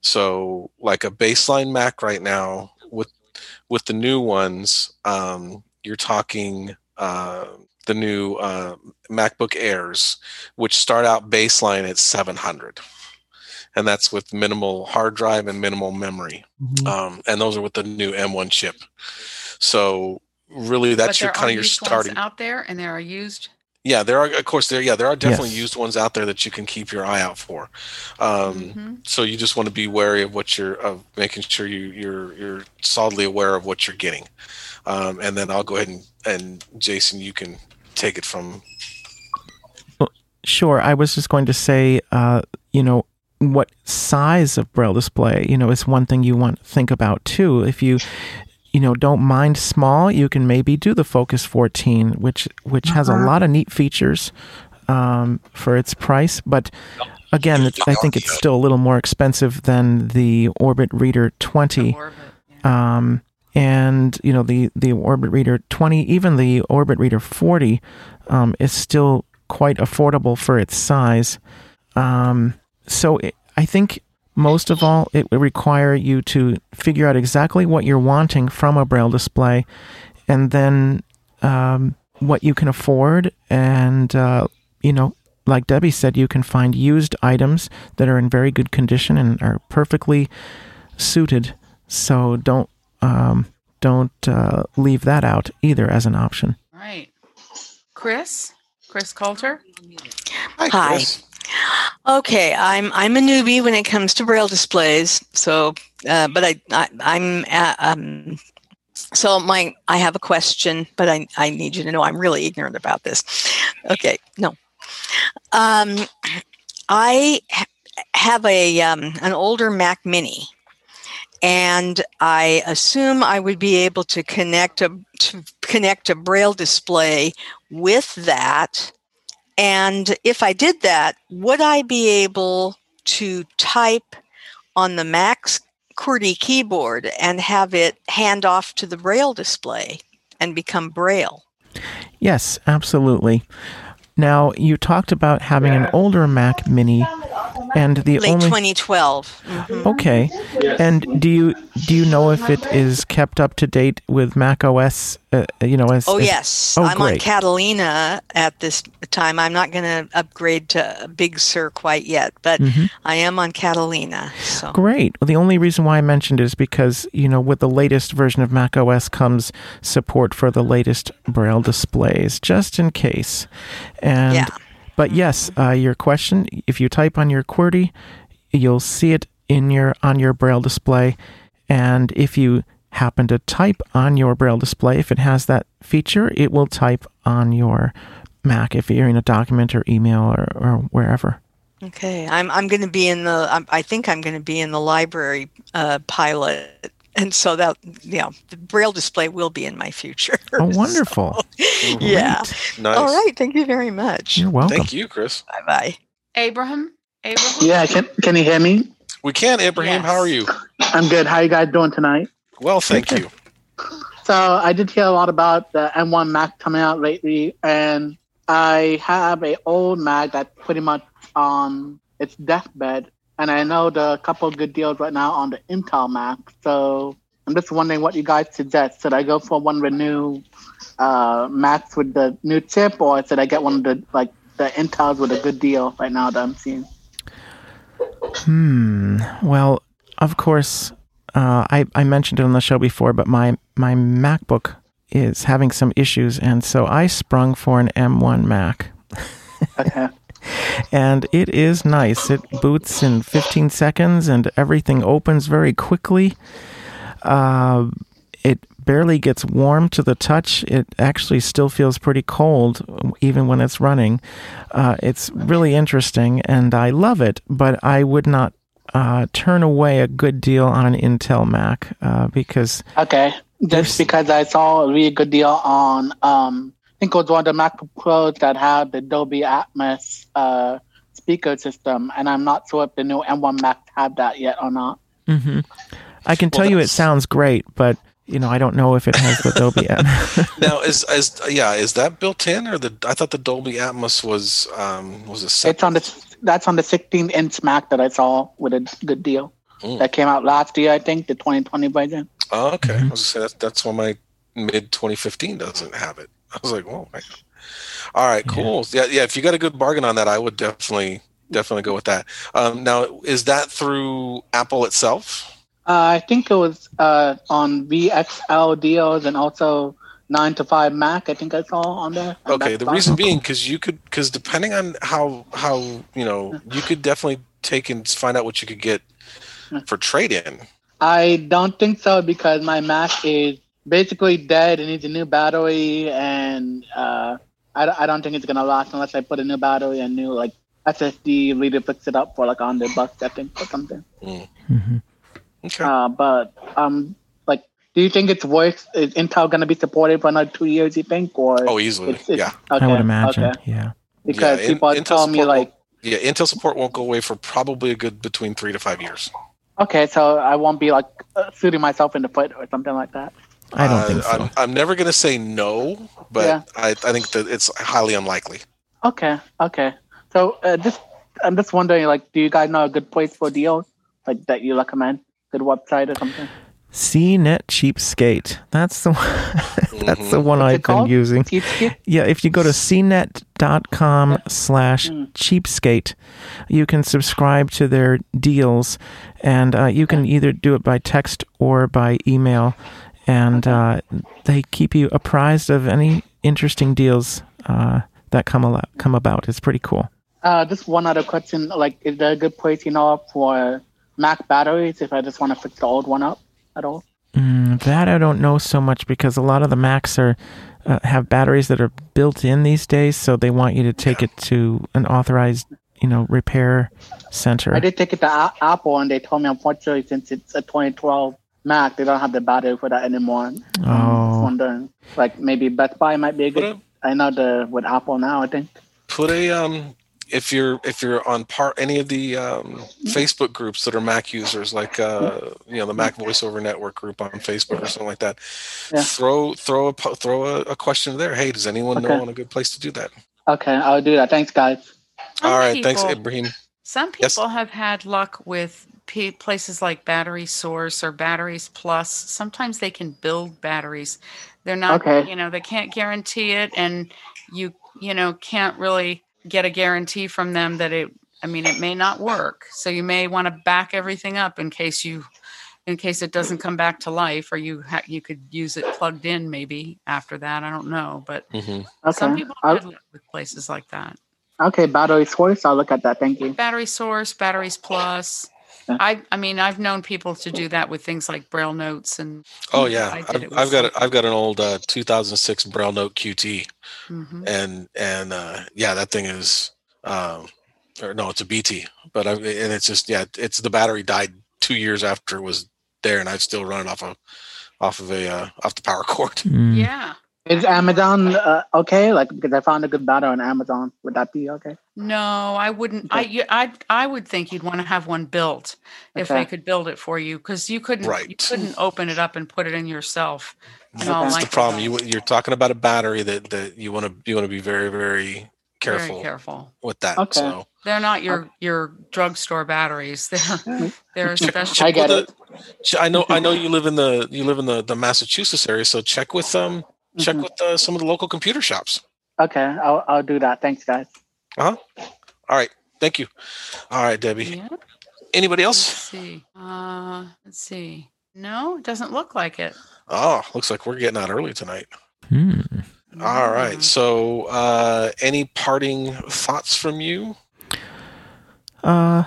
so, like a baseline Mac right now with with the new ones, um, you're talking. Uh, the new uh, MacBook Airs, which start out baseline at 700, and that's with minimal hard drive and minimal memory, mm-hmm. um, and those are with the new M1 chip. So really, that's your kind of your starting out there, and there are used. Yeah, there are of course there. Yeah, there are definitely yes. used ones out there that you can keep your eye out for. Um, mm-hmm. So you just want to be wary of what you're of making sure you you're you're solidly aware of what you're getting. Um, and then I'll go ahead and, and Jason, you can take it from. Well, sure. I was just going to say, uh, you know, what size of braille display, you know, is one thing you want to think about too. If you, you know, don't mind small, you can maybe do the Focus 14, which which has a uh-huh. lot of neat features um, for its price, but again, I think it's still a little more expensive than the Orbit Reader 20. Um, and you know the the Orbit Reader 20, even the Orbit Reader 40, um, is still quite affordable for its size. Um, so it, I think most of all, it would require you to figure out exactly what you're wanting from a braille display, and then um, what you can afford, and uh, you know. Like Debbie said, you can find used items that are in very good condition and are perfectly suited. So don't um, don't uh, leave that out either as an option. Right. Chris? Chris Coulter? Hi. Hi. Okay, I'm I'm a newbie when it comes to braille displays. So, uh, but I, I am um, so my I have a question, but I I need you to know I'm really ignorant about this. Okay, no, um, I have a um, an older Mac Mini and I assume I would be able to connect a to connect a braille display with that. And if I did that, would I be able to type on the Mac's QWERTY keyboard and have it hand off to the braille display and become braille? Yes, absolutely. Now, you talked about having an older Mac Mini and the late only 2012. Mm-hmm. Okay, and do you do you know if it is kept up to date with Mac OS? Uh, you know, as oh as, yes, oh, I'm great. on Catalina at this time. I'm not going to upgrade to Big Sur quite yet, but mm-hmm. I am on Catalina. So great. Well, the only reason why I mentioned it is because you know with the latest version of Mac OS comes support for the latest Braille displays, just in case. And yeah. But yes, uh, your question, if you type on your QWERTY, you'll see it in your on your braille display. And if you happen to type on your braille display, if it has that feature, it will type on your Mac if you're in a document or email or, or wherever. Okay, I'm I'm going to be in the I think I'm going to be in the library uh, pilot and so that you know the braille display will be in my future. Oh wonderful. So, yeah. Nice. all right. Thank you very much. You're welcome. Thank you chris. Bye bye abraham? Abraham? Yeah can, can you hear me? We can abraham. Yes. how are you? I'm good. How are you guys doing tonight? Well thank you. So i did hear a lot about the m1 mac coming out lately and i have a old mac that pretty much on its deathbed and I know there are a couple good deals right now on the Intel Mac. So I'm just wondering what you guys suggest. Should I go for one of the new uh, Macs with the new chip, or should I get one of the like the Intels with a good deal right now that I'm seeing? Hmm. Well, of course, uh, I I mentioned it on the show before, but my my MacBook is having some issues, and so I sprung for an M1 Mac. okay. and it is nice. It boots in 15 seconds, and everything opens very quickly. Uh, it barely gets warm to the touch. It actually still feels pretty cold even when it's running. Uh, it's really interesting and I love it, but I would not uh, turn away a good deal on an Intel Mac uh, because. Okay, just because I saw a really good deal on, um, think it was one of the Mac Pros that had the Dolby Atmos uh, speaker system, and I'm not sure if the new M1 Mac have that yet or not. Mm-hmm. I can tell you it sounds great, but you know, I don't know if it has the Dolby Atmos. now, is is yeah, is that built in or the? I thought the Dolby Atmos was um was a. Separate... It's on the that's on the 16 inch Mac that I saw with a good deal. Mm. That came out last year, I think, the 2020 version. Oh, okay. Mm-hmm. I was to say that's that's why my mid 2015 doesn't have it. I was like, whoa. Man. All right, cool. Yeah. yeah, yeah. If you got a good bargain on that, I would definitely definitely go with that. Um, now, is that through Apple itself? Uh, I think it was uh, on VXL deals and also nine to five Mac. I think I saw on there. Okay, the reason being because you could because depending on how how you know you could definitely take and find out what you could get for trade in. I don't think so because my Mac is basically dead. It needs a new battery, and uh, I, I don't think it's gonna last unless I put a new battery and new like SSD reader fix it up for like on the bucks I think or something. Mm. Mm-hmm. Okay. Uh, but um, like, do you think it's worth? Is Intel going to be supported for another two years? You think, or oh, easily, it's, it's, yeah. Okay, I would imagine, okay. yeah. Because yeah, people in, are telling me like, yeah, Intel support won't go away for probably a good between three to five years. Okay, so I won't be like uh, shooting myself in the foot or something like that. I don't uh, think so. I'm, I'm never going to say no, but yeah. I, I think that it's highly unlikely. Okay, okay. So uh, just I'm just wondering, like, do you guys know a good place for deals like that you recommend? good website or something? CNET Cheapskate. That's the one, that's the one I've been using. Yeah, if you go to cnet.com slash hmm. cheapskate, you can subscribe to their deals, and uh, you can either do it by text or by email, and uh, they keep you apprised of any interesting deals uh, that come al- come about. It's pretty cool. Uh, just one other question: like, is there a good place you know for Mac batteries if I just want to fix the old one up at all? Mm, that I don't know so much because a lot of the Macs are uh, have batteries that are built in these days, so they want you to take it to an authorized, you know, repair center. I did take it to a- Apple, and they told me unfortunately since it's a 2012 Mac, they don't have the battery for that anymore. Oh, um, wondering like maybe Best Buy might be a good. I know the with Apple now. I think put a um if you're if you're on part any of the um, Facebook groups that are Mac users, like uh, you know the Mac VoiceOver Network group on Facebook or something like that, yeah. throw throw a throw a, a, question there. Hey, does anyone okay. know on a good place to do that? Okay, I'll do that. Thanks, guys. Some All right, people, thanks, Ibrahim. Some people yes? have had luck with p- places like Battery Source or Batteries Plus. Sometimes they can build batteries. They're not, okay. you know, they can't guarantee it, and you you know can't really get a guarantee from them that it i mean it may not work so you may want to back everything up in case you in case it doesn't come back to life or you ha- you could use it plugged in maybe after that i don't know but mm-hmm. okay. some people live with places like that okay battery source i'll look at that thank you battery source batteries plus yeah. I, I mean, I've known people to do that with things like Braille notes and. Oh yeah, I've, I've got a, I've got an old uh, 2006 Braille note QT, mm-hmm. and and uh, yeah, that thing is, um, or no, it's a BT, but I, and it's just yeah, it's the battery died two years after it was there, and I've still run it off of off of a uh, off the power cord. Mm. Yeah. Is Amazon uh, okay? Like because I found a good battery on Amazon, would that be okay? No, I wouldn't. Okay. I, I I would think you'd want to have one built if okay. they could build it for you because you couldn't right. you couldn't open it up and put it in yourself. That's the problem. You you're talking about a battery that that you want to you want to be very very careful very careful with that. Okay. So they're not your okay. your drugstore batteries. They're they're special. I get it. I know I know you live in the you live in the the Massachusetts area, so check with um check mm-hmm. with uh, some of the local computer shops. Okay, I'll I'll do that. Thanks, guys. Uh huh. All right. Thank you. All right, Debbie. Yeah. Anybody else? Let's see. Uh, let's see. No, it doesn't look like it. Oh, looks like we're getting out early tonight. Hmm. All right. So, uh, any parting thoughts from you? Uh,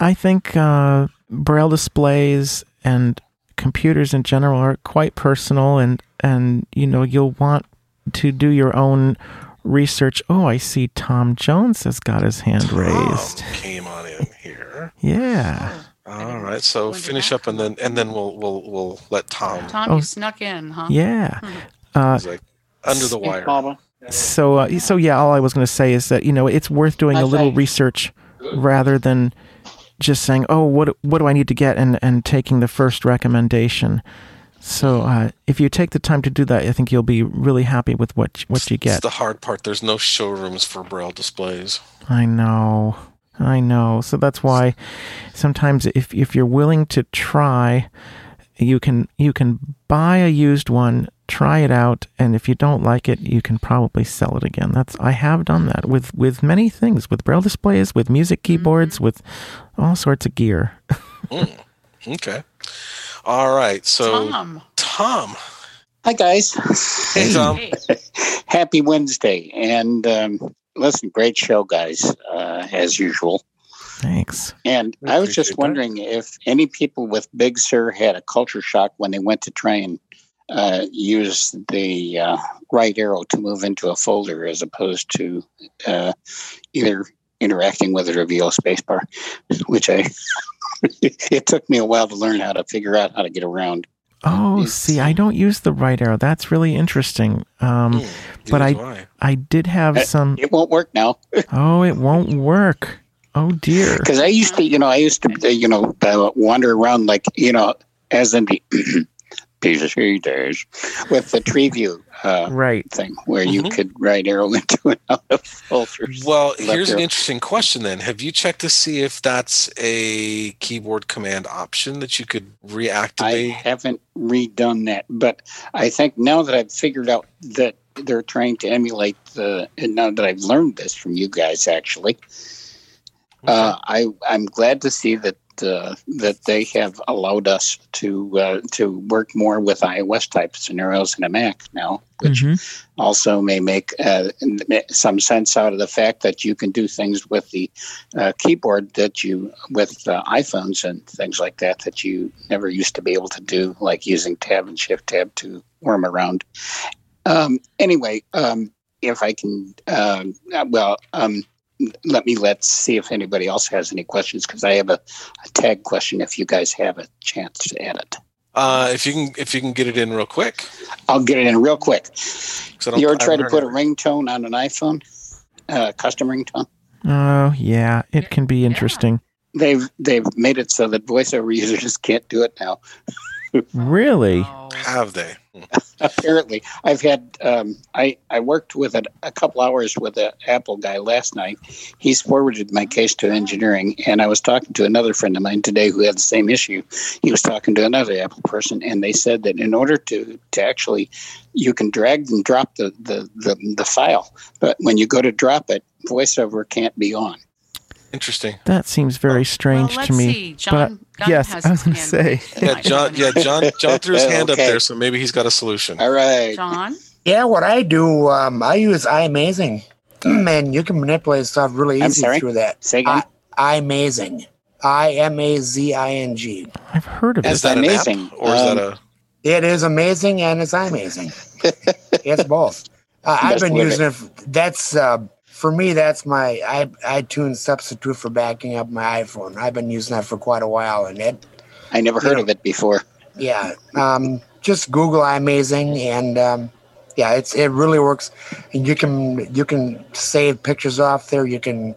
I think uh, braille displays and computers in general are quite personal, and and you know you'll want to do your own research. Oh, I see. Tom Jones has got his hand Tom raised. Came on in here. Yeah. All right. So finish up, and then and then we'll we'll we'll let Tom. Tom, oh, you snuck in, huh? Yeah. Uh, like under the wire. So uh, so yeah, all I was going to say is that you know it's worth doing a little research rather than just saying, "Oh, what what do I need to get?" and and taking the first recommendation. So uh, if you take the time to do that, I think you'll be really happy with what what you get. It's the hard part. There's no showrooms for braille displays. I know, I know. So that's why sometimes if if you're willing to try, you can you can buy a used one try it out and if you don't like it you can probably sell it again that's i have done that with with many things with braille displays with music keyboards mm-hmm. with all sorts of gear mm, okay all right so tom. Tom. Hi guys. Hey tom. Happy wednesday and um, listen great show guys uh, as usual. Thanks. And I was just wondering that. if any people with Big Sur had a culture shock when they went to try and uh, use the uh, right arrow to move into a folder as opposed to uh, either interacting with it or VO spacebar, which I it took me a while to learn how to figure out how to get around. Oh, see, I don't use the right arrow. That's really interesting. Um, mm, but I why. I did have uh, some. It won't work now. oh, it won't work. Oh dear. Because I used to, you know, I used to, you know, uh, wander around like, you know, as in the PC days with the tree view uh, right thing where you mm-hmm. could right arrow into and out of filters. Well, here's arrow. an interesting question then. Have you checked to see if that's a keyboard command option that you could reactivate? I haven't redone that, but I think now that I've figured out that they're trying to emulate the, and now that I've learned this from you guys actually, uh, I, I'm glad to see that uh, that they have allowed us to uh, to work more with iOS type scenarios in a Mac now, which mm-hmm. also may make uh, some sense out of the fact that you can do things with the uh, keyboard that you with uh, iPhones and things like that that you never used to be able to do, like using Tab and Shift Tab to worm around. Um, anyway, um, if I can, um, well. Um, let me let's see if anybody else has any questions because I have a, a, tag question. If you guys have a chance to add it, uh, if you can, if you can get it in real quick, I'll get it in real quick. You ever try to put a ringtone on an iPhone, uh, custom ringtone? Oh yeah, it can be interesting. They've they've made it so that voiceover users can't do it now. Really? Have they? Apparently, I've had um, I I worked with a, a couple hours with an Apple guy last night. He's forwarded my case to engineering, and I was talking to another friend of mine today who had the same issue. He was talking to another Apple person, and they said that in order to to actually you can drag and drop the the the, the file, but when you go to drop it, VoiceOver can't be on. Interesting. That seems very strange well, to me. See. John, but yes, I was going to say. Yeah, John. Yeah, John. John threw his hand okay. up there, so maybe he's got a solution. All right, John. Yeah, what I do, um, I use iMazing, and you can manipulate stuff really easy through that. Say again. I, iMazing. I M A Z I N G. I've heard of it. Is that amazing, or um, is that um, a? It is amazing, and it's amazing. it's both. Uh, I've been using it. it. That's uh, for me, that's my iTunes substitute for backing up my iPhone. I've been using that for quite a while, and it. I never heard know, of it before. Yeah, um, just Google iMazing, and um, yeah, it's it really works. And you can you can save pictures off there. You can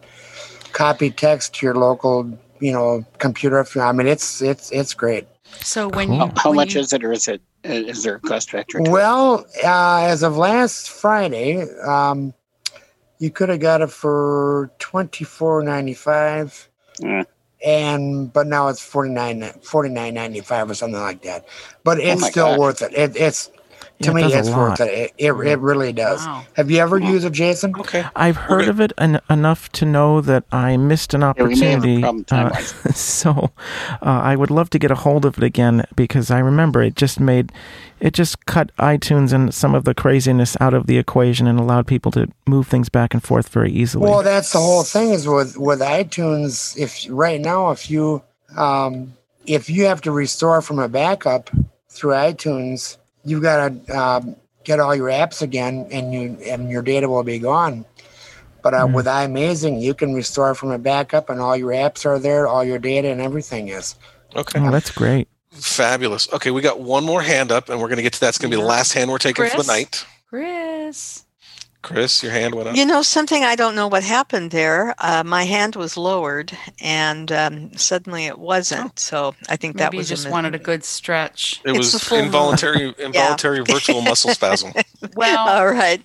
copy text to your local you know computer. If you, I mean, it's it's it's great. So when you, how when much you, is it, or is it is there a cost factor? Well, uh, as of last Friday, um, you could have got it for twenty four ninety five. Mm. And but now it's 49 49.95 or something like that. But oh it's oh still gosh. worth it. it. It's to me, it's worth it. It, it, it really does. Wow. Have you ever used it, Jason? Okay. I've heard okay. of it en- enough to know that I missed an opportunity. Yeah, uh, so uh, I would love to get a hold of it again because I remember it just made it just cut iTunes and some of the craziness out of the equation and allowed people to move things back and forth very easily. Well, that's the whole thing is with with iTunes. If right now, if you um, if you have to restore from a backup through iTunes, you've got to um, get all your apps again, and you and your data will be gone. But uh, mm. with iMazing, you can restore from a backup, and all your apps are there, all your data and everything is. Okay, oh, that's great. Fabulous. Okay, we got one more hand up, and we're going to get to that. It's going to be the last hand we're taking Chris? for the night. Chris. Chris, your hand went up. You know something? I don't know what happened there. Uh, my hand was lowered, and um, suddenly it wasn't. Oh. So I think Maybe that was you just wanted a good stretch. It it's was involuntary, involuntary virtual muscle spasm. Well, all right.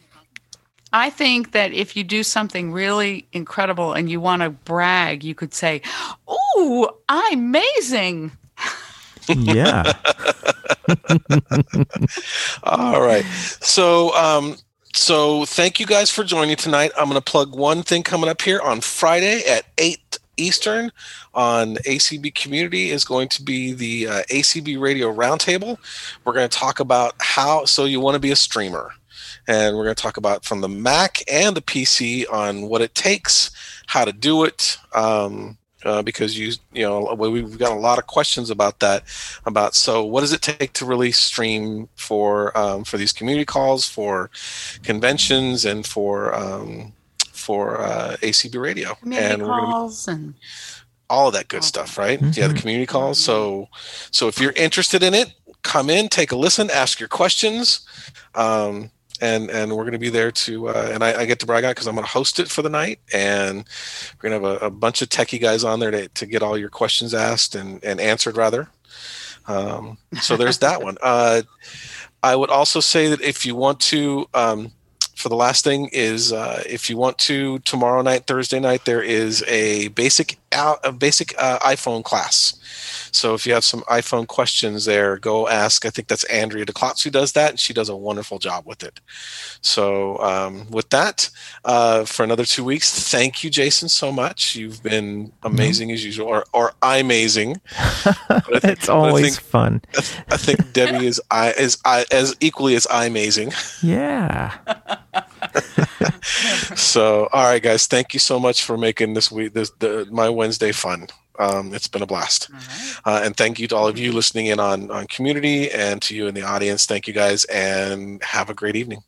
I think that if you do something really incredible and you want to brag, you could say, "Ooh, I'm amazing." yeah. All right. So, um, so thank you guys for joining tonight. I'm going to plug one thing coming up here on Friday at 8 Eastern on ACB Community is going to be the uh, ACB Radio Roundtable. We're going to talk about how, so you want to be a streamer. And we're going to talk about from the Mac and the PC on what it takes, how to do it, um, uh, because you you know we've got a lot of questions about that about so what does it take to really stream for um, for these community calls for conventions and for um, for uh, ACB radio? Community and calls be, and all of that good stuff right? Mm-hmm. yeah the community calls. So so if you're interested in it come in take a listen ask your questions. Um, and and we're going to be there to uh, and I, I, get to brag out because I'm going to host it for the night, and we're going to have a, a, bunch of techie guys on there to, to get all your questions asked and and answered rather. Um, so there's that one. Uh, I would also say that if you want to, um, for the last thing is uh, if you want to tomorrow night, Thursday night, there is a basic out a basic uh, iPhone class so if you have some iPhone questions there, go ask. I think that's Andrea DeClotz who does that, and she does a wonderful job with it. So um, with that, uh, for another two weeks, thank you, Jason, so much. You've been amazing mm-hmm. as usual, or, or amazing. it's always think, fun. I think Debbie is I is I as equally as i amazing. Yeah. so all right guys thank you so much for making this week this the, my wednesday fun um, it's been a blast. Right. Uh, and thank you to all of you listening in on, on community and to you in the audience. Thank you guys and have a great evening.